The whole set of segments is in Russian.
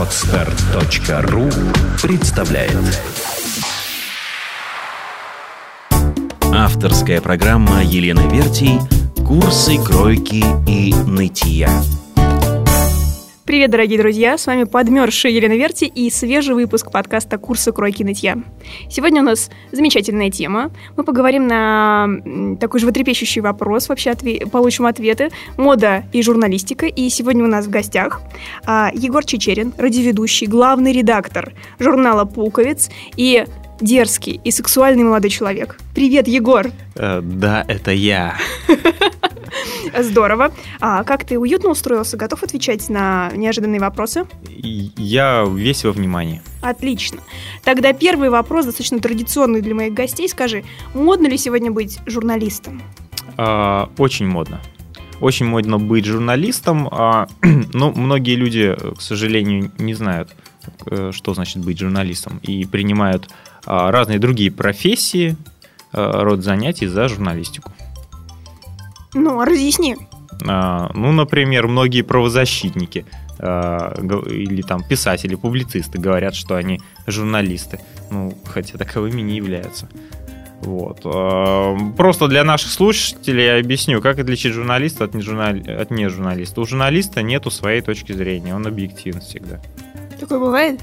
Отстар.ру представляет Авторская программа Елены Вертий «Курсы кройки и нытья». Привет, дорогие друзья! С вами подмерзшая Елена Верти и свежий выпуск подкаста «Курсы кройки нытья». Сегодня у нас замечательная тема. Мы поговорим на такой животрепещущий вопрос, вообще отве- получим ответы. Мода и журналистика. И сегодня у нас в гостях а, Егор Чечерин, радиоведущий, главный редактор журнала «Пулковец» и дерзкий и сексуальный молодой человек. Привет, Егор! Э, да, это я. Здорово. А как ты уютно устроился? Готов отвечать на неожиданные вопросы? Я весь во внимании. Отлично. Тогда первый вопрос, достаточно традиционный для моих гостей. Скажи, модно ли сегодня быть журналистом? А, очень модно. Очень модно быть журналистом, а, но многие люди, к сожалению, не знают, э, что значит быть журналистом, и принимают разные другие профессии, а, род занятий за журналистику. Ну, разъясни. А, ну, например, многие правозащитники а, или там писатели, публицисты говорят, что они журналисты. Ну, хотя таковыми не являются. Вот. А, Просто для наших слушателей я объясню, как отличить журналиста от, нежурнали... от нежурналиста. У журналиста нету своей точки зрения, он объективен всегда. Такое бывает?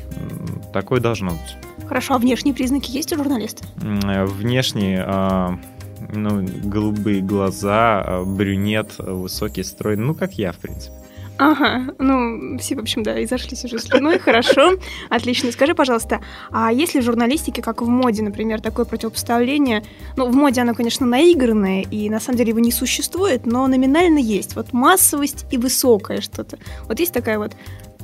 Такое должно быть. Хорошо, а внешние признаки есть у журналиста? Э, Внешне а, ну, голубые глаза, а, брюнет, а, высокий строй, ну, как я, в принципе. Ага, ну, все, в общем, да, и зашлись уже слюной, хорошо, отлично. Скажи, пожалуйста, а есть ли в журналистике, как в моде, например, такое противопоставление? Ну, в моде оно, конечно, наигранное, и на самом деле его не существует, но номинально есть. Вот массовость и высокое что-то. Вот есть такая вот,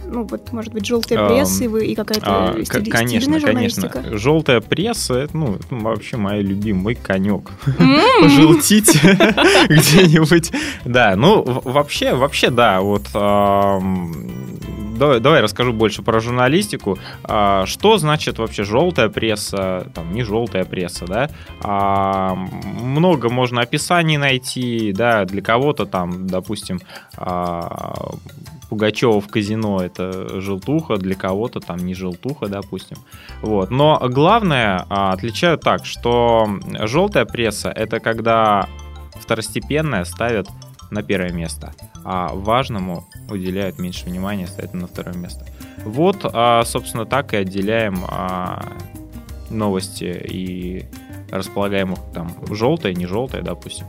ну, вот, может быть, желтая пресса и вы- и какая-то А, стили- конечно, конечно. Желтая пресса, это, ну, вообще мой любимый, конек. Пожелтить где-нибудь. Да, ну, вообще, вообще, да, вот... Давай, давай расскажу больше про журналистику. А, Что значит вообще желтая пресса, там, не желтая пресса, да? А, Много можно описаний найти, да, для кого-то там, допустим, а, Пугачева в казино это желтуха, для кого-то там не желтуха, допустим. Вот. Но главное а, отличают так, что желтая пресса это когда второстепенное ставят на первое место, а важному уделяют меньше внимания, ставят на второе место. Вот, а, собственно, так и отделяем а, новости и располагаем их там желтое, не желтое, допустим.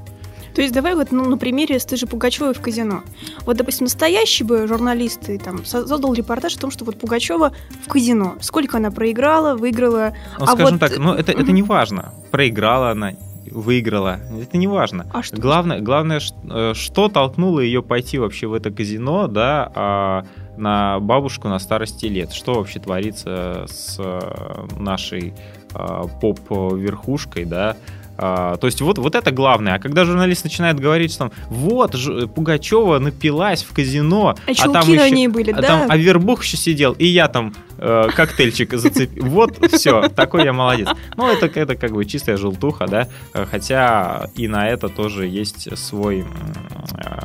То есть давай вот ну, на примере с той же Пугачевой в казино. Вот, допустим, настоящий бы журналист и там со- создал репортаж о том, что вот Пугачева в казино. Сколько она проиграла, выиграла. Ну, А скажем вот, так, ну это, это не важно. Проиграла она, выиграла. Это не важно. А что? Главное, главное, э, что толкнуло ее пойти вообще в это казино, да, а, на бабушку на старости лет. Что вообще творится с э, нашей а, поп-верхушкой, да. А, то есть вот, вот это главное. А когда журналист начинает говорить, что там, вот, Ж- Пугачева напилась в казино, А чулки на ней были, а да? там, а Вербух еще сидел, и я там э, коктейльчик зацепил. Вот, все, такой я молодец. Ну, это, это как бы чистая желтуха, да, Э, хотя и на это тоже есть свой, э,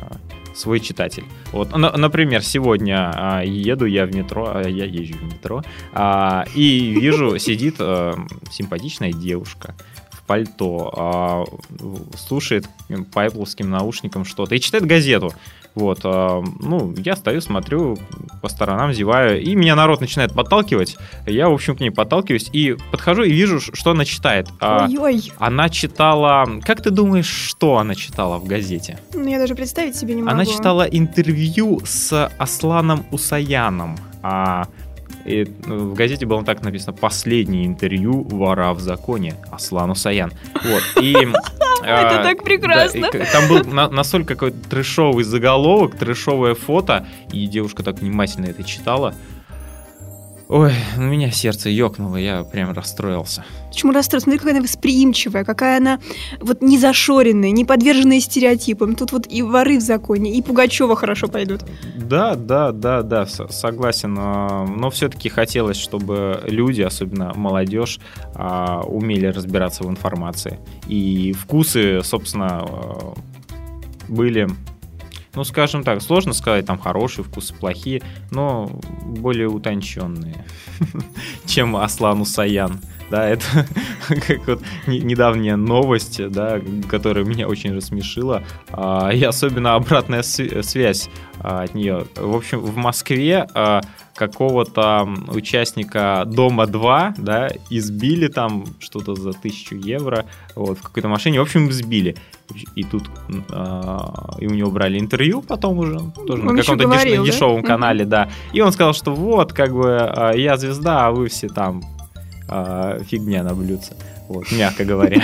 свой читатель. Вот, на- например, сегодня а, еду я в метро, а, я езжу в метро, а, и вижу, сидит э, симпатичная девушка пальто, а, слушает по Apple наушникам что-то и читает газету. Вот, а, ну, я стою, смотрю по сторонам, зеваю, и меня народ начинает подталкивать. Я, в общем, к ней подталкиваюсь и подхожу и вижу, что она читает. А, Ой-ой. она читала... Как ты думаешь, что она читала в газете? Ну, я даже представить себе не могу. Она читала интервью с Асланом Усаяном. А, и, ну, в газете было так написано «Последнее интервью вора в законе» Аслан Усаян. Вот, и... Это а, так прекрасно. там был на- настолько какой-то трешовый заголовок, трешовое фото, и девушка так внимательно это читала. Ой, у меня сердце ёкнуло, я прям расстроился. Почему расстроилась? Смотри, какая она восприимчивая, какая она вот не зашоренная, не подверженная стереотипам. Тут вот и воры в законе, и Пугачева хорошо пойдут. Да, да, да, да, согласен. а, Но все-таки хотелось, чтобы люди, особенно молодежь, а, умели разбираться в информации. И вкусы, собственно, а, были ну, скажем так, сложно сказать, там хорошие вкусы, плохие, но более утонченные, чем Аслану Саян. Да, это как вот недавняя новость, да, которая меня очень рассмешила, а, и особенно обратная связь а, от нее. В общем, в Москве а, какого-то участника Дома 2, да, избили там что-то за тысячу евро, вот, в какой-то машине, в общем, сбили. И тут а, и у него брали интервью потом уже, тоже он на каком-то говорил, деш- да? дешевом канале, да. И он сказал, что вот, как бы, а, я звезда, а вы все там а, фигня на блюдце вот, мягко говоря.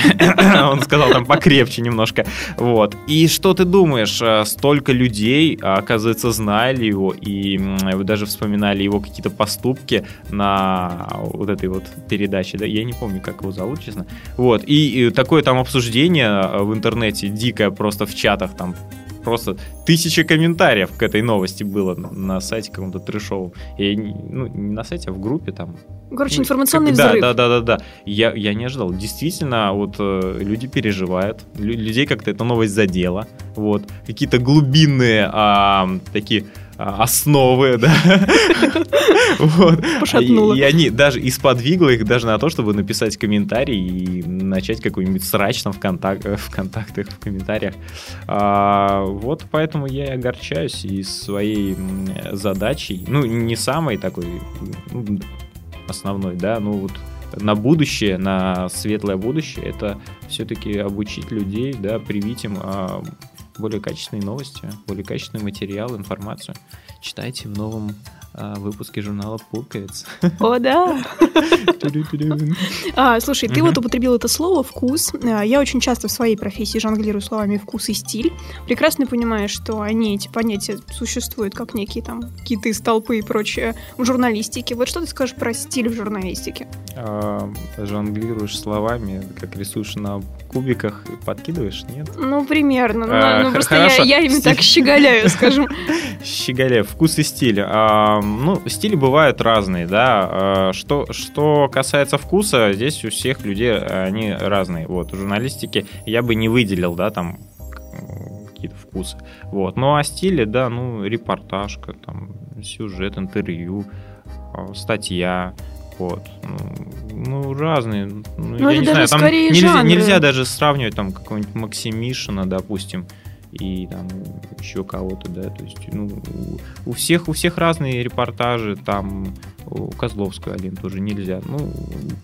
Он сказал там покрепче немножко. Вот. И что ты думаешь? Э, столько людей, оказывается, знали его и даже вспоминали его какие-то поступки на вот этой вот передаче. Да, я не помню, как его зовут, честно. Вот. И, и такое там обсуждение э, в интернете дикое просто в чатах там просто тысяча комментариев к этой новости было на сайте каком-то трешовом. И, ну, не на сайте, а в группе там. Короче, ну, информационный как, взрыв. Да, да, да, да, да. Я, я не ожидал. Действительно, вот э, люди переживают, лю- людей как-то эта новость задела. Вот. Какие-то глубинные а, такие основы, да. вот. Пошатнуло. И, и они даже исподвигло их даже на то, чтобы написать комментарий и начать какой-нибудь срач там в, контак в контактах, в комментариях. А, вот поэтому я и огорчаюсь и своей задачей, ну, не самой такой ну, основной, да, ну вот на будущее, на светлое будущее, это все-таки обучить людей, да, привить им а, более качественные новости, более качественный материал, информацию. Читайте в новом выпуске журнала «Пуговиц». О, да! а, слушай, ты вот употребил это слово «вкус». А, я очень часто в своей профессии жонглирую словами «вкус» и «стиль». Прекрасно понимаю, что они, эти понятия, существуют как некие там киты, столпы и прочее в журналистике. Вот что ты скажешь про стиль в журналистике? А, жонглируешь словами, как рисуешь на кубиках и подкидываешь, нет? Ну, примерно. А, ну, ну просто я, я ими так щеголяю, скажем. Щеголяю. Вкус и стиль. А, ну, стили бывают разные, да. А, что, что касается вкуса, здесь у всех людей они разные. Вот, в журналистике я бы не выделил, да, там какие-то вкусы. Вот. Ну, а стили, да, ну, репортажка, там, сюжет, интервью, а, статья, вот. Ну, ну разные. Ну, ну я не знаю, там нельзя, нельзя даже сравнивать там какого-нибудь Максимишина, допустим, и там еще кого-то, да, то есть, ну, у всех, у всех разные репортажи, там, у Козловского один тоже нельзя, ну,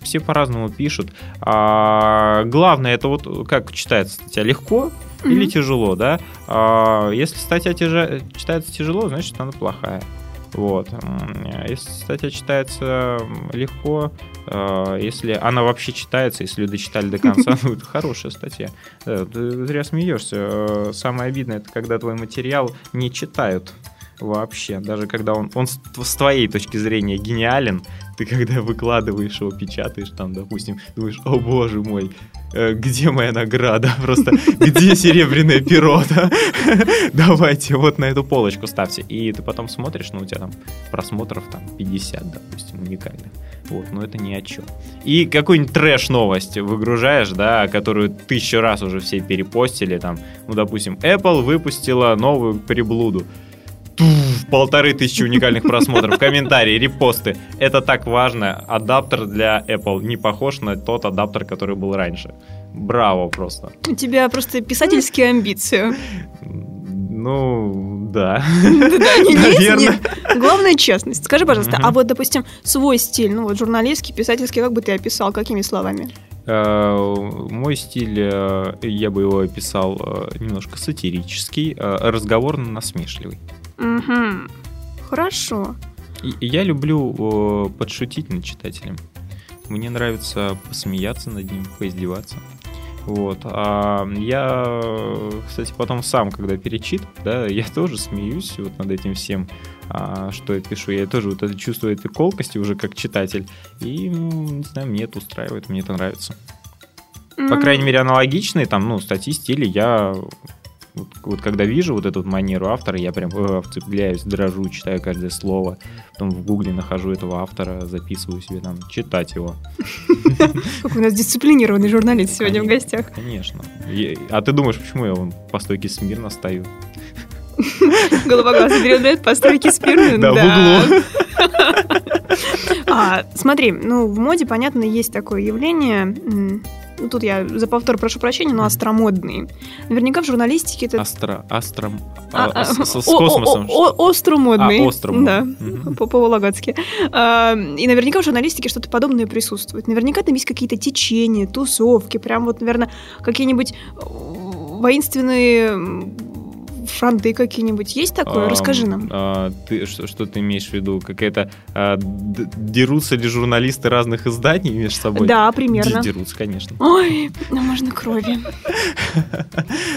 все по-разному пишут, а главное, это вот как читается статья, легко mm-hmm. или тяжело, да, а, если статья тяжа... читается тяжело, значит, она плохая, вот. Если статья читается легко, э, если она вообще читается, если дочитали до конца, ну, это хорошая статья. Ты зря смеешься. Э, самое обидное, это когда твой материал не читают вообще. Даже когда он, он с твоей точки зрения гениален, ты когда выкладываешь его, печатаешь там, допустим, думаешь, о боже мой, э, где моя награда? Просто где серебряное перо? Да? Давайте вот на эту полочку ставьте. И ты потом смотришь, ну у тебя там просмотров там 50, допустим, уникальных. Вот, но это ни о чем. И какую-нибудь трэш-новость выгружаешь, да, которую тысячу раз уже все перепостили, там, ну, допустим, Apple выпустила новую приблуду полторы тысячи уникальных просмотров, комментарии, репосты. Это так важно. Адаптер для Apple не похож на тот адаптер, который был раньше. Браво просто. У тебя просто писательские амбиции. Ну, да. Наверное. Главное честность. Скажи, пожалуйста, а вот, допустим, свой стиль, ну вот журналистский, писательский, как бы ты описал, какими словами? Э, мой стиль, э, я бы его описал э, немножко сатирический, разговорно-насмешливый. Угу. Хорошо. Я люблю подшутить над читателем. Мне нравится посмеяться над ним, поиздеваться. Вот. А я, кстати, потом сам, когда перечит, да, я тоже смеюсь вот над этим всем, а, что я пишу. Я тоже вот это чувствую этой колкости уже как читатель. И, не знаю, мне это устраивает, мне это нравится. По крайней мере, аналогичные там, ну, статьи, стили я вот, вот когда вижу вот эту вот манеру автора, я прям э, вцепляюсь, дрожу, читаю каждое слово. Потом в гугле нахожу этого автора, записываю себе там, читать его. Как у нас дисциплинированный журналист сегодня в гостях. Конечно. А ты думаешь, почему я вон по стойке смирно стою? Голова глаза передает по стойке смирно. Да, в углу. А, смотри, ну, в моде, понятно, есть такое явление, ну, тут я за повтор прошу прощения, но остромодные. Наверняка в журналистике это... Астро, астром, А, а, а, с, с- с о- о- космосом. о- о- Остромодный. А, остромодный. Да, Мгм. по- по-вологодски. А, И наверняка в журналистике что-то подобное присутствует. Наверняка там есть какие-то течения, тусовки, прям вот, наверное, какие-нибудь воинственные фронты какие-нибудь. Есть такое? Расскажи нам. а, ты, что, что ты имеешь в виду? Какая-то... а, дерутся ли журналисты разных изданий между собой? Да, примерно. Д- Дерутся, конечно. Ой, ну можно крови.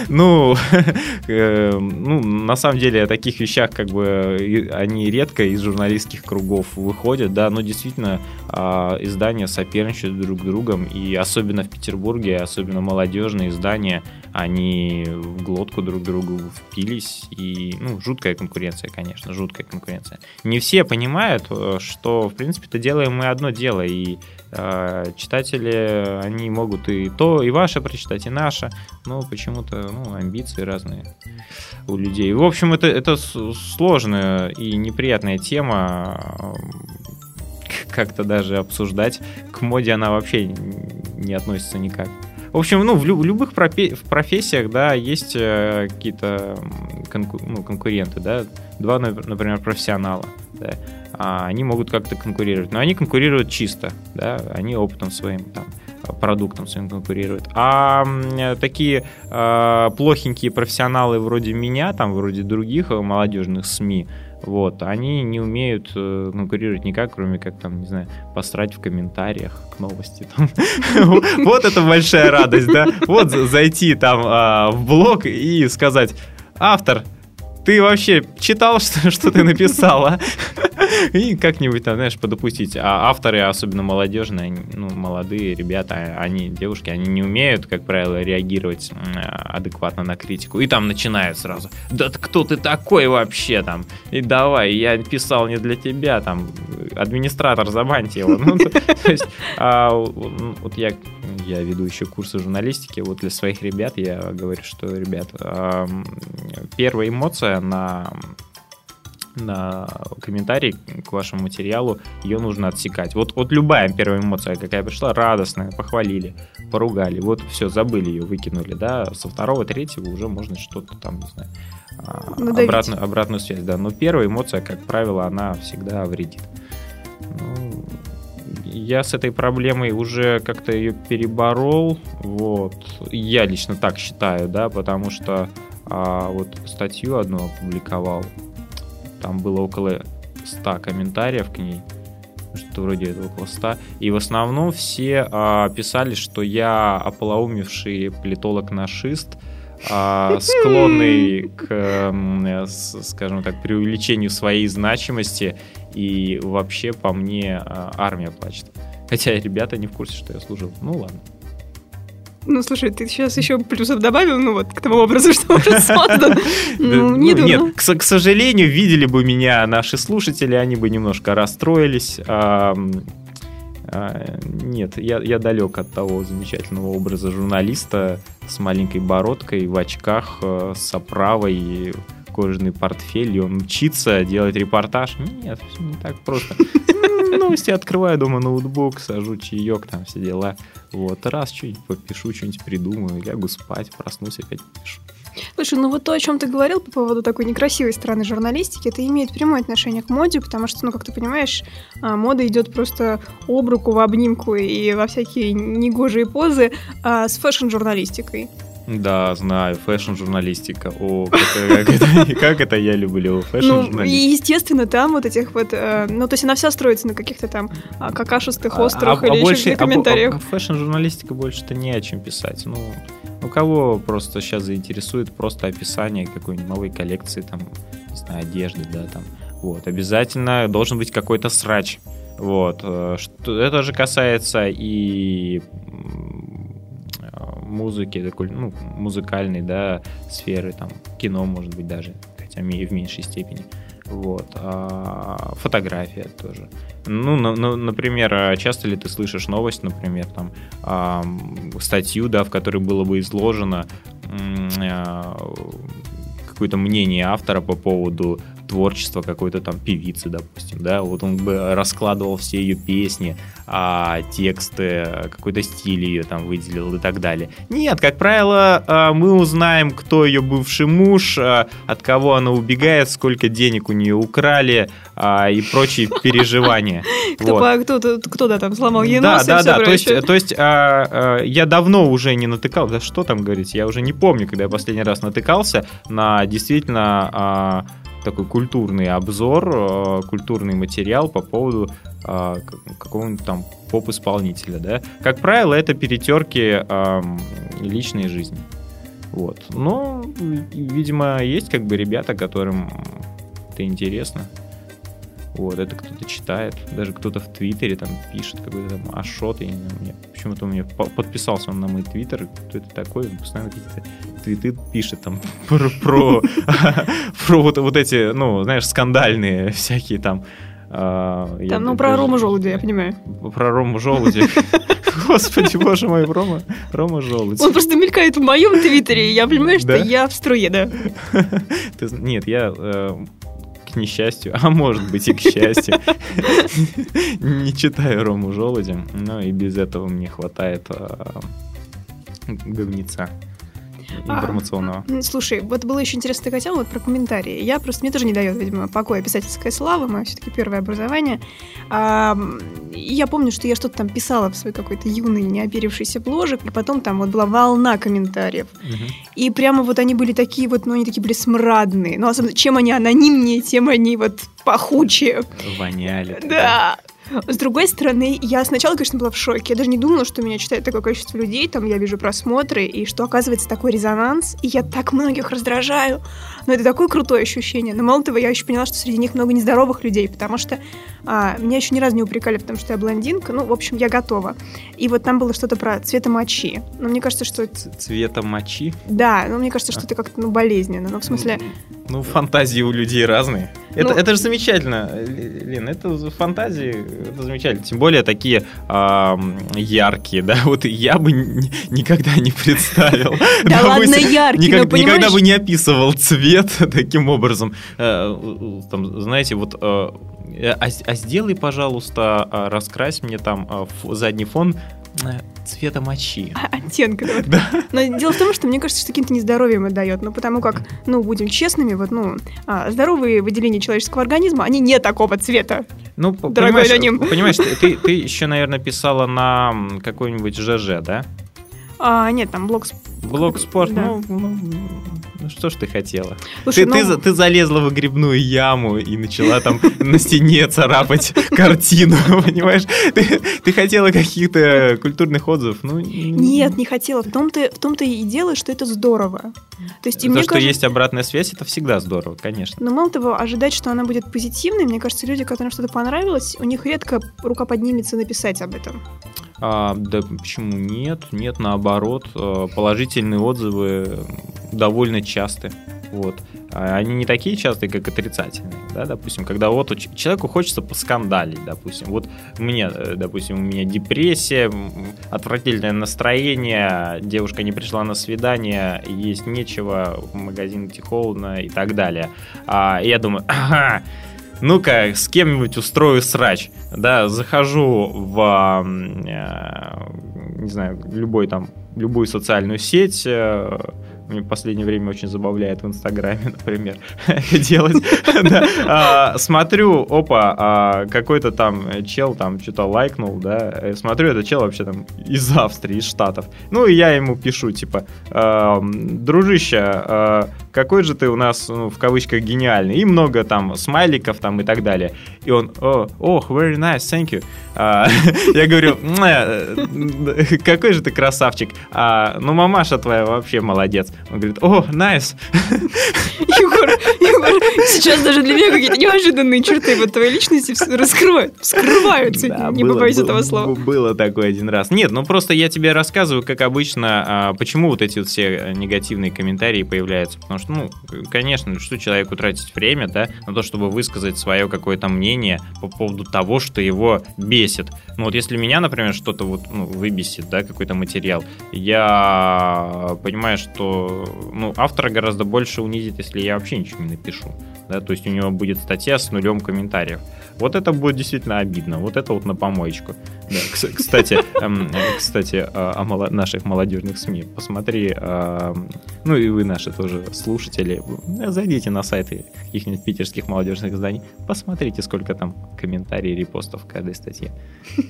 Ну, э, ну, на самом деле о таких вещах как бы они редко из журналистских кругов выходят, да, но действительно а, издания соперничают друг с другом, и особенно в Петербурге, особенно молодежные издания, они в глотку друг другу впились, и, ну, жуткая конкуренция, конечно, жуткая конкуренция. Не все понимают, э, что, в принципе-то, делаем мы одно дело, и э, читатели, они могут и то, и ваше прочитать, и наше, но почему-то, ну, амбиции разные у людей. В общем, это, это сложная и неприятная тема, э, как-то даже обсуждать. К моде она вообще не относится никак. В общем, ну, в, лю- любых пропе- в профессиях, да, есть э, какие-то конку- ну, конкуренты, да, два, нап- например, профессионала, да, а они могут как-то конкурировать, но они конкурируют чисто, да, они опытом своим, там, продуктом своим конкурируют. А э, такие э, плохенькие профессионалы вроде меня, там, вроде других э, молодежных СМИ, вот, они не умеют э, конкурировать никак, кроме как, там, не знаю, посрать в комментариях к новости. Вот это большая радость, да? Вот за- зайти там а, в блог и сказать, автор, ты вообще читал, что, что ты написала? И как-нибудь там, знаешь, подопустить. А авторы, особенно молодежные, ну, молодые ребята, они, девушки, они не умеют, как правило, реагировать адекватно на критику. И там начинают сразу. Да кто ты такой вообще там? И давай, я писал не для тебя, там, администратор, забаньте его. Ну, то, то есть, а, вот я, я веду еще курсы журналистики, вот для своих ребят я говорю, что, ребят, ам, первая эмоция на на комментарий к вашему материалу, ее нужно отсекать. Вот, вот любая первая эмоция, какая пришла, радостная, похвалили, поругали, вот все, забыли ее, выкинули, да, со второго, третьего уже можно что-то там, не знаю, а, Надавить. обратную, обратную связь, да, но первая эмоция, как правило, она всегда вредит. Ну, я с этой проблемой уже как-то ее переборол, вот, я лично так считаю, да, потому что а, вот статью одну опубликовал, там было около 100 комментариев к ней, что вроде это около 100, и в основном все а, писали, что я ополоумевший политолог-нашист, а, склонный к, скажем так, преувеличению своей значимости, и вообще по мне а, армия плачет. Хотя ребята не в курсе, что я служил. Ну ладно. Ну, слушай, ты сейчас еще плюсов добавил, ну вот, к тому образу, что уже создан. Да, Ну, не ну, думаю. Нет, к, сожалению, видели бы меня наши слушатели, они бы немножко расстроились. А, нет, я, я далек от того замечательного образа журналиста с маленькой бородкой, в очках, э, с оправой, кожаный портфель, и он мчится делать репортаж. Нет, все не так просто. Новости открываю дома ноутбук, сажу чаек, там все дела. Вот, раз что-нибудь попишу, что-нибудь придумаю, лягу спать, проснусь, опять пишу. Слушай, ну вот то, о чем ты говорил по поводу такой некрасивой стороны журналистики, это имеет прямое отношение к моде, потому что, ну, как ты понимаешь, а, мода идет просто об руку, в обнимку и во всякие негожие позы а, с фэшн-журналистикой. Да, знаю, фэшн-журналистика. О, как, это, я люблю, Ну, и, фэшн-журналистика. естественно, там вот этих вот... э, ну, то есть она вся строится на каких-то там а, какашистых острых А- а или еще а комментариях. а фэшн-журналистика больше-то не о чем писать. Ну, ну, кого просто сейчас заинтересует просто описание какой-нибудь новой коллекции, там, не знаю, одежды, да, там. Вот, обязательно должен быть какой-то срач. Вот, э, это же касается и музыки, такой, ну, музыкальной, да, сферы, там, кино, может быть, даже, хотя в меньшей степени. Вот. а фотография тоже. Ну, на- на- например, а часто ли ты слышишь новость, например, там, ам, статью, да, в которой было бы изложено а, какое-то мнение автора по поводу творчества какой-то там певицы, допустим, да, вот он бы раскладывал все ее песни, а, тексты, какой-то стиль ее там выделил и так далее. Нет, как правило, а, мы узнаем, кто ее бывший муж, а, от кого она убегает, сколько денег у нее украли а, и прочие переживания. Кто, кто, кто да, там сломал ей Да, да, да, то есть, то есть я давно уже не натыкал, да что там говорить, я уже не помню, когда я последний раз натыкался на действительно такой культурный обзор, э, культурный материал по поводу э, какого-нибудь там поп-исполнителя, да. Как правило, это перетерки личной жизни. Вот. Но, видимо, есть как бы ребята, которым это интересно. Вот, это кто-то читает, даже кто-то в Твиттере там пишет какой-то там ашот, я не знаю, почему-то у меня подписался он на мой Твиттер, кто это такой, постоянно какие-то твиты пишет там про, про, про вот, вот эти, ну, знаешь, скандальные всякие там а, Там, ну, про Рому Желудя, я понимаю. Про Рому Желудя. Господи, боже мой, Рома, Рома Желудь. Он просто мелькает в моем твиттере, я понимаю, что я в струе, да. Нет, я э, к несчастью, а может быть и к счастью, не читаю Рому Желудя, но и без этого мне хватает а, говнеца информационного. А, слушай, вот было еще интересно, ты хотел вот про комментарии. Я просто, мне тоже не дает, видимо, покоя писательская слава, мое все-таки первое образование. А, я помню, что я что-то там писала в свой какой-то юный, неоперившийся бложек, и потом там вот была волна комментариев. Угу. И прямо вот они были такие вот, ну, они такие были смрадные. Ну, особенно, чем они анонимнее, тем они вот пахучие. Воняли. Да. С другой стороны, я сначала, конечно, была в шоке. Я даже не думала, что меня читает такое количество людей, там я вижу просмотры, и что оказывается такой резонанс, и я так многих раздражаю. Но это такое крутое ощущение. Но мало того, я еще поняла, что среди них много нездоровых людей, потому что а, меня еще ни разу не упрекали, потому что я блондинка. Ну, в общем, я готова. И вот там было что-то про цвета мочи. Но мне кажется, что... Цвета мочи? Да, но мне кажется, что это как-то, ну, болезненно. Ну, в смысле... Ну, фантазии у людей разные. Это, ну... это же замечательно, Лен, это фантазии, это замечательно. Тем более такие э, яркие, да, вот я бы никогда не представил. Да ладно, яркие, Никогда бы не описывал цвет таким образом. Э, там, знаете, вот э, а, а сделай, пожалуйста, а, раскрась мне там задний фон Э, цвета мочи. А, оттенка, да. Но дело в том, что мне кажется, что каким-то нездоровьем это дает. Ну, потому как, ну, будем честными, вот, ну, а, здоровые выделения человеческого организма, они не такого цвета. Ну, дорогой понимаешь. Понимаешь, ты, ты еще, наверное, писала на какой-нибудь ЖЖ, да? А, нет, там блог Блок спорт, да. ну, ну, ну что ж ты хотела? Слушай, ты, ну... ты, ты залезла в грибную яму и начала там на стене царапать картину, понимаешь? Ты, ты хотела каких-то культурных отзывов? Ну, Нет, не хотела. В том-то, в том-то и дело, что это здорово. То есть, То, что кажется... есть обратная связь, это всегда здорово, конечно. Но мало того, ожидать, что она будет позитивной, мне кажется, люди, которым что-то понравилось, у них редко рука поднимется написать об этом. А, да почему нет? Нет, наоборот, э, положительные отзывы довольно часты. Вот. А они не такие частые, как отрицательные. Да, допустим, когда вот человеку хочется поскандалить, допустим. Вот мне, э, допустим, у меня депрессия, отвратительное настроение, девушка не пришла на свидание, есть нечего, в магазин идти холодно и так далее. А я думаю, ага, ну-ка, с кем-нибудь устрою срач. Да, захожу в, э, не знаю, любой там, любую социальную сеть, э, мне в последнее время очень забавляет в Инстаграме, например, делать. А, смотрю, опа, а, какой-то там чел там что-то лайкнул, да, э, смотрю, это чел вообще там из Австрии, из Штатов. Ну, и я ему пишу, типа, дружище, а, какой же ты у нас, ну, в кавычках, гениальный. И много там смайликов там и так далее. И он, о, oh, very nice, thank you. Я говорю, э, какой же ты красавчик. Ну, мамаша твоя вообще молодец. Он говорит, о, найс. Егор, Егор, сейчас даже для меня какие-то неожиданные черты вот твоей личности раскрывают, вскрываются, да, не было, побоюсь этого слова. Было такое один раз. Нет, ну просто я тебе рассказываю, как обычно, а, почему вот эти вот все негативные комментарии появляются. Потому что что, ну, конечно, что человеку тратить время, да, на то, чтобы высказать свое какое-то мнение по поводу того, что его бесит. Ну, вот если меня, например, что-то вот, ну, выбесит, да, какой-то материал, я понимаю, что, ну, автора гораздо больше унизит, если я вообще ничего не напишу, да, то есть у него будет статья с нулем комментариев. Вот это будет действительно обидно. Вот это вот на помоечку. Да, кстати, эм, кстати, о наших молодежных СМИ. Посмотри, эм, ну и вы наши тоже слушатели, зайдите на сайты каких-нибудь питерских молодежных изданий, посмотрите, сколько там комментариев, репостов в каждой статье.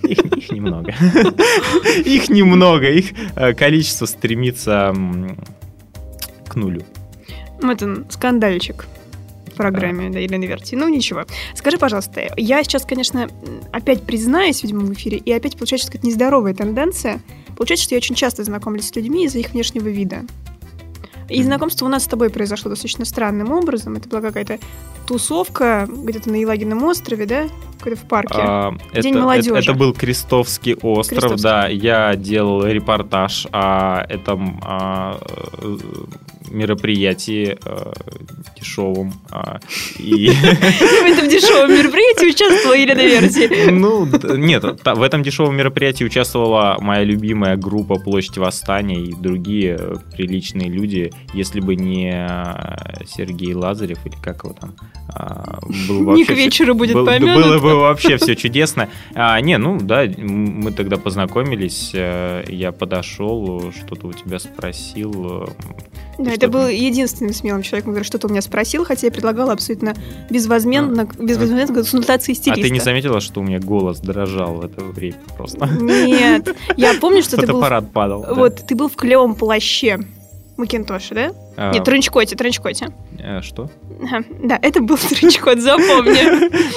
Их, их немного. Их немного. Их э, количество стремится к нулю. Это скандальчик программе да. Елены Верти. Ну, ничего. Скажи, пожалуйста, я сейчас, конечно, опять признаюсь, видимо, в эфире, и опять получается какая-то нездоровая тенденция. Получается, что я очень часто знакомлюсь с людьми из-за их внешнего вида. И знакомство у нас с тобой произошло достаточно странным образом. Это была какая-то тусовка где-то на Елагином острове, да? Какой-то в парке. А, День это, молодежи. Это, это был Крестовский остров, Крестовский. да. Я делал репортаж о этом а, мероприятии э, дешевом. Э, и... В этом дешевом мероприятии участвовала Елена Верти? Ну, нет, в этом дешевом мероприятии участвовала моя любимая группа «Площадь Восстания» и другие приличные люди, если бы не Сергей Лазарев или как его там. А, был не к вечеру будет был, помянут. Было бы вообще все чудесно. А, не, ну да, мы тогда познакомились, э, я подошел, что-то у тебя спросил, да, это был единственным смелым человеком, который что-то у меня спросил, хотя я предлагала абсолютно безвозмездно, а. безвозмездно консультации стилиста. А ты не заметила, что у меня голос дрожал в это время просто? Нет, я помню, что ты был... Фотоаппарат падал. Вот, ты был в клевом плаще. Макинтоше, да? А... Нет, тренчкоте, тренчкоте. А, что? Да, это был тренчкот, запомни.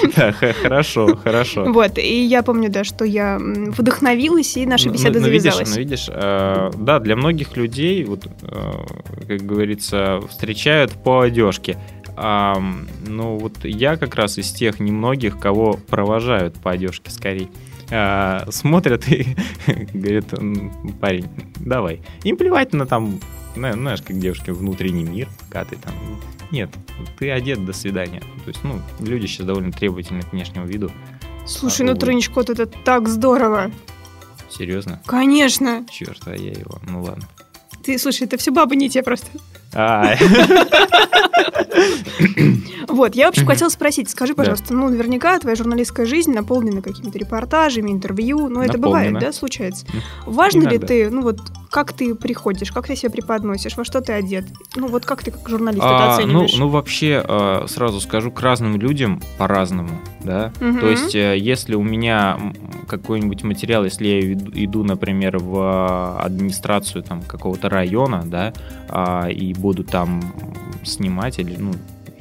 Да, хорошо, хорошо. Вот, и я помню, да, что я вдохновилась, и наша беседа завязалась. Ну, видишь, э, да, для многих людей, вот, э, как говорится, встречают по одежке. Ну, вот я как раз из тех немногих, кого провожают по одежке скорее. А, смотрят и говорят, парень, давай. Им плевать на там знаешь, как девушки, внутренний мир, пока ты там... Нет, ты одет, до свидания. То есть, ну, люди сейчас довольно требовательны к внешнему виду. Слушай, а, ну тройничкот это так здорово. Серьезно? Конечно. Черт, а я его. Ну ладно. Ты, слушай, это все бабы не те просто. А. Вот, я вообще хотела спросить, скажи, пожалуйста, ну, наверняка твоя журналистская жизнь наполнена какими-то репортажами, интервью, ну, это бывает, да, случается. Важно ли ты, ну, вот, как ты приходишь, как ты себя преподносишь, во что ты одет? Ну, вот как ты как журналист это а, оцениваешь? Ну, ну вообще, а, сразу скажу, к разным людям по-разному, да. То есть, э, если у меня какой-нибудь материал, если я иду, например, в администрацию там какого-то района, да, а, и буду там снимать или, ну,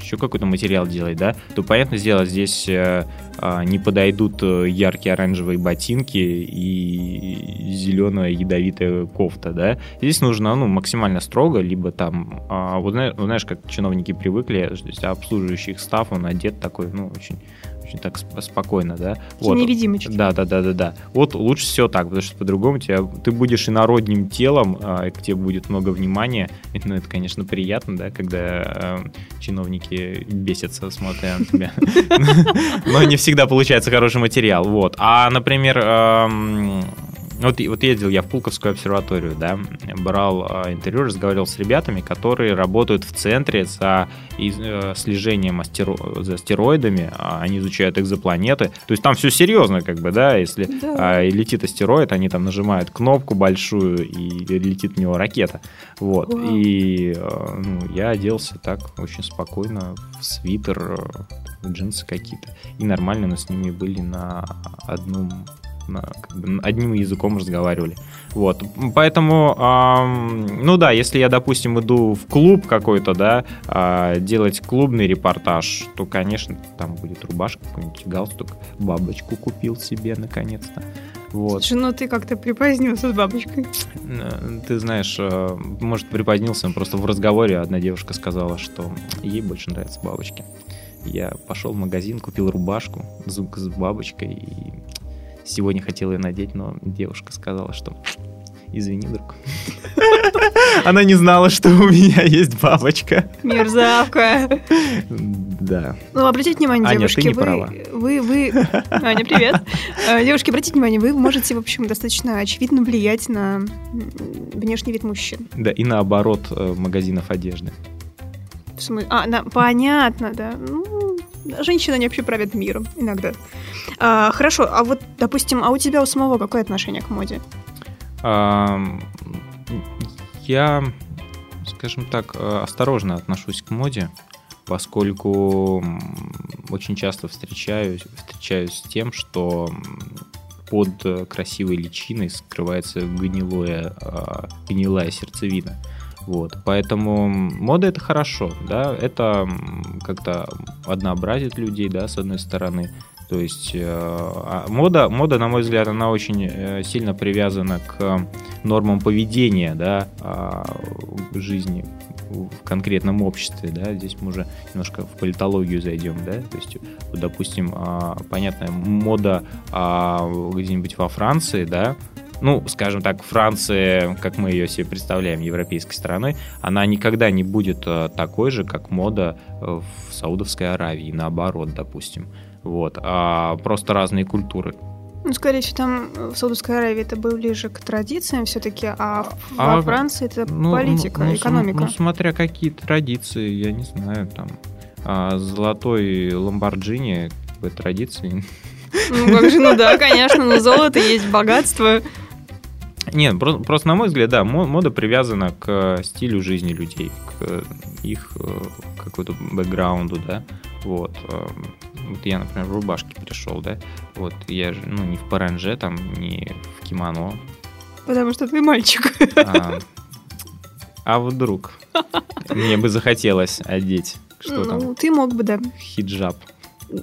еще какой-то материал делать, да, то, понятно сделать здесь э, э, не подойдут э, яркие оранжевые ботинки и зеленая ядовитая кофта, да. Здесь нужно, ну, максимально строго, либо там, э, вот, знаешь, как чиновники привыкли, то есть обслуживающий их став, он одет такой, ну, очень очень так спокойно, да. Вот. Невидимочки. Да, да, да, да, да. Вот лучше все так, потому что по-другому тебя, ты будешь инородним телом, а, к тебе будет много внимания. Ну, это, конечно, приятно, да, когда э, чиновники бесятся, смотря на тебя. Но не всегда получается хороший материал, вот. А, например, вот, вот ездил я в Пулковскую обсерваторию, да, брал э, интервью, разговаривал с ребятами, которые работают в центре за э, слежением астеро... за астероидами, а они изучают экзопланеты. То есть там все серьезно, как бы, да, если да. Э, летит астероид, они там нажимают кнопку большую и летит в него ракета. Вот. Вау. И э, ну, я оделся так очень спокойно в свитер, э, в джинсы какие-то. И нормально мы с ними были на одном как бы, одним языком разговаривали. Вот, поэтому, эм, ну да, если я, допустим, иду в клуб какой-то, да, э, делать клубный репортаж, то, конечно, там будет рубашка, какой-нибудь галстук, бабочку купил себе наконец-то. Вот. Слушай, ну ты как-то припозднился с бабочкой. Ты знаешь, э, может, припозднился, просто в разговоре одна девушка сказала, что ей больше нравятся бабочки. Я пошел в магазин, купил рубашку с, с бабочкой и Сегодня хотел ее надеть, но девушка сказала, что Извини, друг. Она не знала, что у меня есть бабочка. Мерзавка. Да. Ну, обратите внимание, Аня, девушки, ты не вы, права. вы, вы, Аня, привет. Э, Девушки, обратите внимание, вы можете, в общем, достаточно очевидно влиять на внешний вид мужчин. Да, и наоборот э, магазинов одежды. В смы- А, да, понятно, да. Ну, да, женщины, они вообще правят миром иногда. А, хорошо, а вот, допустим, а у тебя у самого какое отношение к моде? Ам, Я, скажем так, э, осторожно отношусь к моде, поскольку очень часто встречаюсь, встречаюсь с тем, что под э, красивой личиной скрывается гнилое, а, гнилая сердцевина. Вот, поэтому мода это хорошо, да, это как-то однообразит людей, да, с одной стороны, то есть э, а мода, мода, на мой взгляд, она очень э, сильно привязана к нормам поведения, да, в жизни в конкретном обществе, да, здесь мы уже немножко в политологию зайдем, да, то есть, допустим, а, понятная мода а, где-нибудь во Франции, да, ну, скажем так, Франция, как мы ее себе представляем, европейской страной, она никогда не будет э, такой же, как мода э, в Саудовской Аравии, наоборот, допустим. Вот, а просто разные культуры. Ну, скорее всего, там э, в Саудовской Аравии это было ближе к традициям все-таки, а А, во Франции это Ну, политика, ну, ну, см- экономика. Ну, смотря какие традиции, я не знаю, там, а, золотой Ламборджини, как бы, традиции. Ну, как же, ну да, конечно, но золото есть богатство. Нет, про- просто, на мой взгляд, да, мо- мода привязана к стилю жизни людей, к их э, какой-то бэкграунду, да, вот. эм, Вот я, например, в рубашке пришел, да, вот я же, ну, не в паранже, там, не в кимоно, Потому что ты мальчик. а, а вдруг мне бы захотелось одеть, что там, Ну, ты мог бы, да. хиджаб,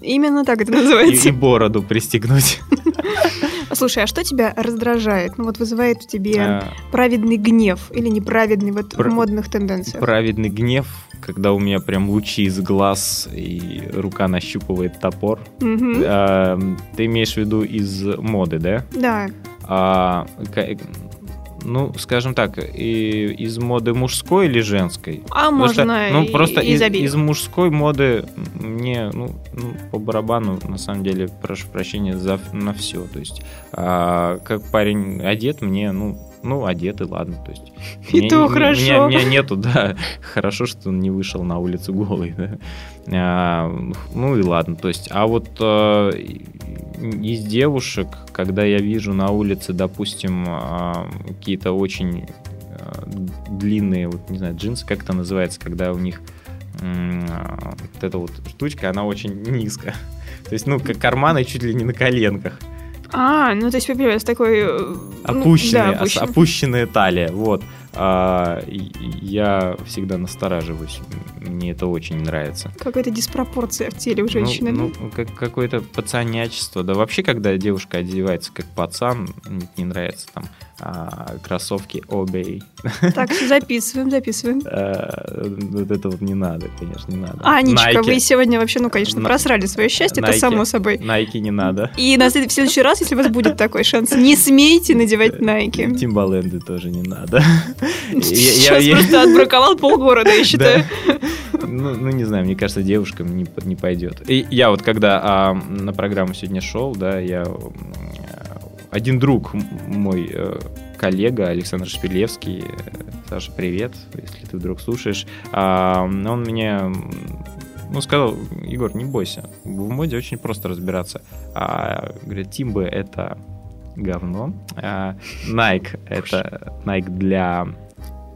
Именно так это и, называется. и бороду пристегнуть. Слушай, а что тебя раздражает? Ну вот вызывает в тебе А, праведный гнев или неправедный вот Пр- в модных тенденциях? Праведный гнев, когда у меня прям лучи из глаз и рука нащупывает топор. Мгм. А, Ты имеешь в виду из моды, да? Да. А, ну, скажем так, и из моды мужской или женской? А Потому что, можно ну, и- просто из из мужской моды мне, ну, ну, по барабану, на самом деле, прошу прощения за, на все. То есть, а, как парень одет, мне, ну, ну, одет, и ладно. То есть, И меня- то хорошо. Меня, меня нету, да. Хорошо, что он не вышел на улицу голый, да. А, ну и ладно. То есть, а вот а, из девушек, когда я вижу на улице, допустим, а, какие-то очень а, длинные, вот не знаю, джинсы, как это называется, когда у них а, вот эта вот штучка, она очень низкая. То есть, ну, как карманы чуть ли не на коленках. А, ну то есть появляется такой... э, ну, да, опущенный. опущенная талия, вот. А, я всегда настораживаюсь, мне это очень нравится. Какая-то диспропорция в теле у женщины. Ну, ну, как какое-то пацанячество. Да вообще, когда девушка одевается как пацан, мне не нравится там а, кроссовки Obey. Так, записываем, записываем. А, Вот это вот не надо, конечно, не надо. Анечка, Nike. вы сегодня вообще, ну, конечно, На- просрали свое счастье, это само собой. Nike не надо. И на след- в следующий раз, если у вас будет такой шанс, не смейте надевать Nike. Тимбаленды тоже не надо. Я- Сейчас я- просто отбраковал полгорода, я считаю. Ну, ну, не знаю, мне кажется, девушкам не, пойдет. И я вот когда а, на программу сегодня шел, да, я э, один друг мой э, коллега Александр Шпилевский, э, Саша, привет, если ты вдруг слушаешь, а, он мне ну, сказал, Егор, не бойся, в моде очень просто разбираться. А, говорит, Тимбы это говно, а, Nike это Nike для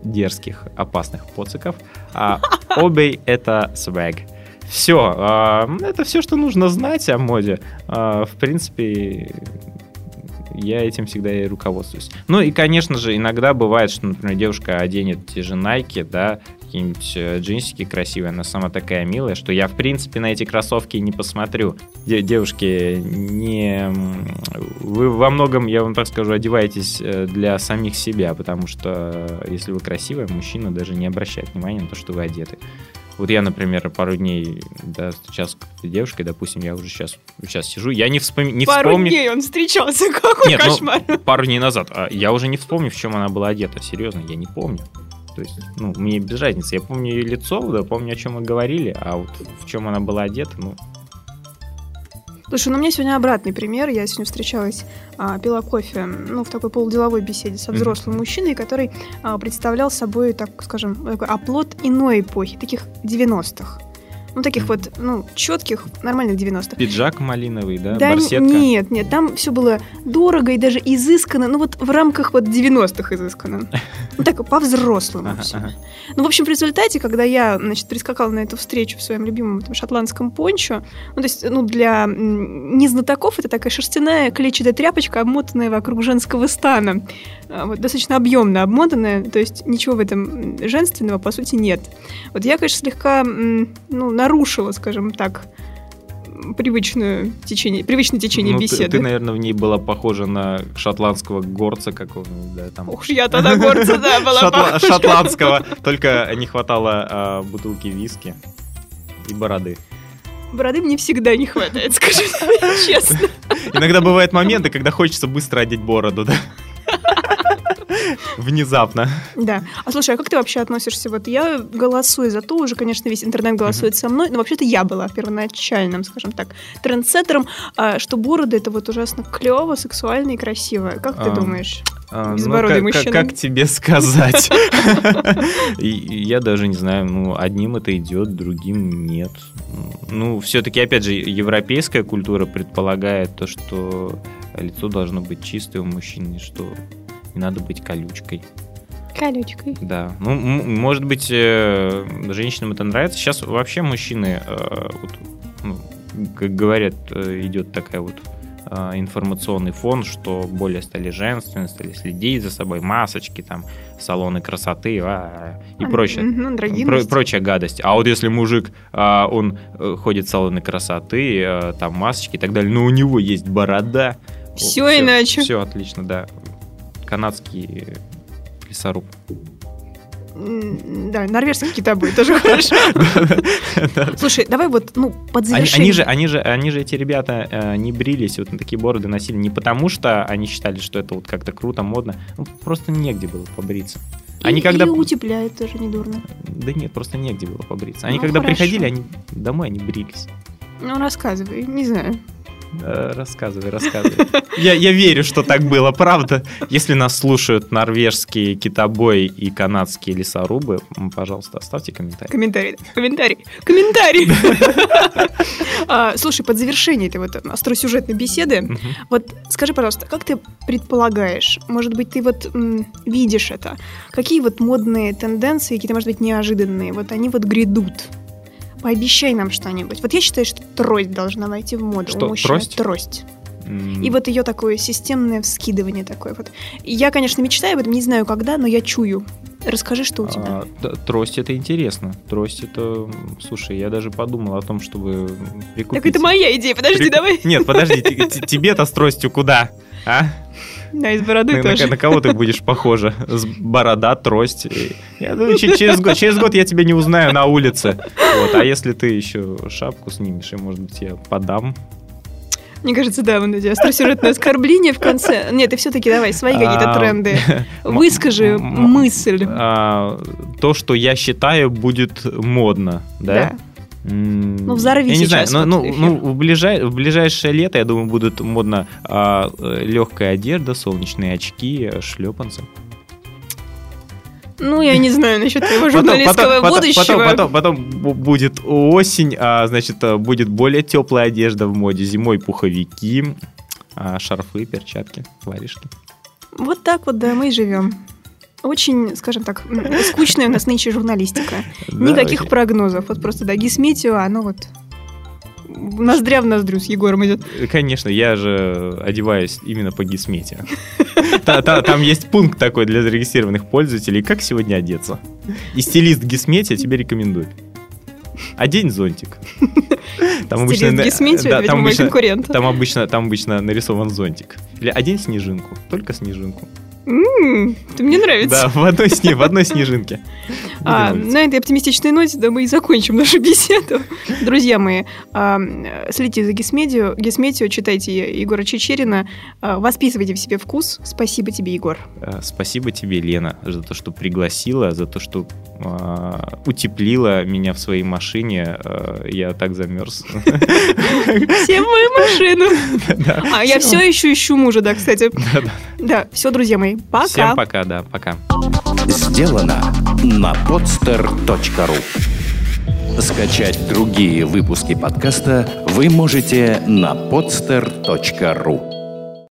дерзких, опасных поциков, а Обей — это свэг. Все, это все, что нужно знать о моде. А, В принципе, я этим всегда и руководствуюсь. Ну и, конечно же, иногда бывает, что, например, девушка оденет те же Nike, да, какие-нибудь э, джинсики красивые, она сама такая милая, что я, в принципе, на эти кроссовки не посмотрю. Де- девушки, не... Вы во многом, я вам так скажу, одеваетесь э, для самих себя, потому что э, если вы красивая, мужчина даже не обращает внимания на то, что вы одеты. Вот я, например, пару дней да, встречался с какой-то девушкой, допустим, я уже сейчас, сейчас сижу, я не, вспом... не Пару вспомню... дней он встречался, какой Нет, ну, кошмар. пару дней назад. А я уже не вспомню, в чем она была одета. Серьезно, я не помню. То есть, ну, мне без разницы. Я помню ее лицо, да, помню, о чем мы говорили, а вот в чем она была одета, ну, Слушай, ну у меня сегодня обратный пример. Я сегодня встречалась, а, пила кофе, ну, в такой полуделовой беседе со взрослым мужчиной, который а, представлял собой, так скажем, такой оплот иной эпохи, таких 90-х. Ну, таких вот, ну, четких, нормальных 90-х. пиджак малиновый, да, Да, барсетка. нет, нет, там все было дорого и даже изысканно, ну вот в рамках вот 90-х изысканно. Ну так, по-взрослому Ага, все. ага. Ну, в общем, в результате, когда я, значит, прискакала на эту встречу в своем любимом там, шотландском пончо, ну, то есть, ну, для незнатоков это такая шерстяная клетчатая тряпочка, обмотанная вокруг женского стана. А, Вот, достаточно объемно обмотанная, то есть ничего в этом женственного, по сути, нет. Вот я, конечно, слегка, ну, нарушила, скажем так, привычную течение, привычное течение Ну, ты- беседы. Ты, наверное, в ней была похожа на шотландского горца какого-нибудь, да, там. Ух, я тогда горца, да, была Шотла-. Шотландского, только не хватало а, бутылки виски и бороды. Бороды мне всегда не хватает, скажу честно. Иногда бывают моменты, когда хочется быстро одеть бороду, да? Внезапно. Да. А слушай, а как ты вообще относишься? Вот я голосую за то, уже, конечно, весь интернет голосует со мной, но вообще-то я была первоначальным, скажем так, трендсеттером, а, что бороды это вот ужасно клево, сексуально и красиво. Как ты А, думаешь? А, Безбородый ну, как, мужчина. как- как тебе сказать? Я даже не знаю, ну, одним это идет, другим нет. Ну, все-таки, опять же, европейская культура предполагает то, что лицо должно быть чистое у мужчины, что не надо быть колючкой. Колючкой. Да. Ну, может быть, э, женщинам это нравится. Сейчас вообще мужчины, э, вот, ну, как говорят, э, идет такая вот э, информационный фон, что более стали женственны, стали следить за собой, масочки, там, салоны красоты а, и прочее. Мгм, Про- прочая гадость. А вот если мужик, а, он э, ходит в салоны красоты, э, там маски и так далее, но у него есть борода. Всё иначе. Все отлично, да. Канадский лесоруб. Да, норвежский китобой тоже хорошо. Слушай, давай вот, ну, под Они, же, они же, они же эти ребята э, не брились, вот на такие бороды носили не потому, что они считали, что это вот как-то круто, модно, ну, просто негде было побриться. Они И- когда... и утепляет тоже недурно. Да нет, просто негде было побриться. Они Ну, когда приходили, они домой они брились. Ну, рассказывай, не знаю. Рассказывай, рассказывай. Я, я верю, что так было, правда. Если нас слушают норвежские китобои и канадские лесорубы, пожалуйста, оставьте комментарий. Комментарий, комментарий, комментарий. А, Слушай, под завершение этой вот остросюжетной беседы, вот скажи, пожалуйста, как ты предполагаешь, может быть, ты вот видишь это, какие вот модные тенденции, какие-то, может быть, неожиданные, вот они вот грядут? Пообещай нам что-нибудь. Вот я считаю, что трость должна войти в моду. Что, у мужчин. трость? Трость. М, И вот ее такое системное вскидывание такое вот. Я, конечно, мечтаю об этом, не знаю когда, но я чую. Расскажи, что у тебя. А, трость это интересно. Трость это, слушай, я даже подумал о том, чтобы прикупить. так это моя идея, подожди, Прик- давай. Нет, подожди, тебе-то с тростью куда? А? Да, из бороды На, на- тоже. на кого ты будешь похожа? С борода, трость. Я думаю, че- через год, через год я тебя не узнаю на улице. Вот, а если ты еще шапку снимешь, и, может быть, я подам. Мне кажется, да, вон эти остросюжетные оскорбления в конце. Нет, ты все-таки давай, свои какие-то А, тренды. м- Выскажи мысль. а, то, что я считаю, будет модно, да? Ну, взорви я не сейчас знаю, ну, эфир. ну, в, ближай- в ближайшее лето, я думаю, будут модно а, э, легкая одежда, солнечные очки, шлепанцы. Ну, я не знаю насчет твоего журналистского потом, будущего. Потом, потом, потом бу- будет осень, а, значит, а, будет более теплая одежда в моде. Зимой пуховики, а, шарфы, перчатки, варежки. Вот так вот, да, мы и живем. Очень, скажем так, скучная у нас нынче журналистика. Никаких прогнозов. Вот просто, да, гисметио, оно вот ноздря в ноздрю с Егором идет. Конечно, я же одеваюсь именно по гисмете. Та- та- Там есть пункт такой для зарегистрированных пользователей, как сегодня одеться. И стилист гисмете тебе рекомендует. Одень зонтик. Там гисметио, да, там обычно-. Там обычно, там обычно нарисован зонтик. Или одень снежинку, только снежинку. М, Это мне нравится. Да, в одной, сни- в одной снежинке. А, на этой оптимистичной ноте да, мы и закончим нашу беседу. Друзья мои, а, э, следите за Гесмедио, Гесметио, читайте Егора Чечерина, а, воспитывайте в себе вкус. Спасибо тебе, Егор. Э, Спасибо тебе, Лена, за то, что пригласила, за то, что э, утеплила меня в своей машине. Э, я так замерз. Всем мою машину. А я все еще ищу мужа, да, кстати. Да, все, друзья мои, пока. Всем пока, да, пока. Сделано на podster.ru Скачать другие выпуски подкаста вы можете на podster.ru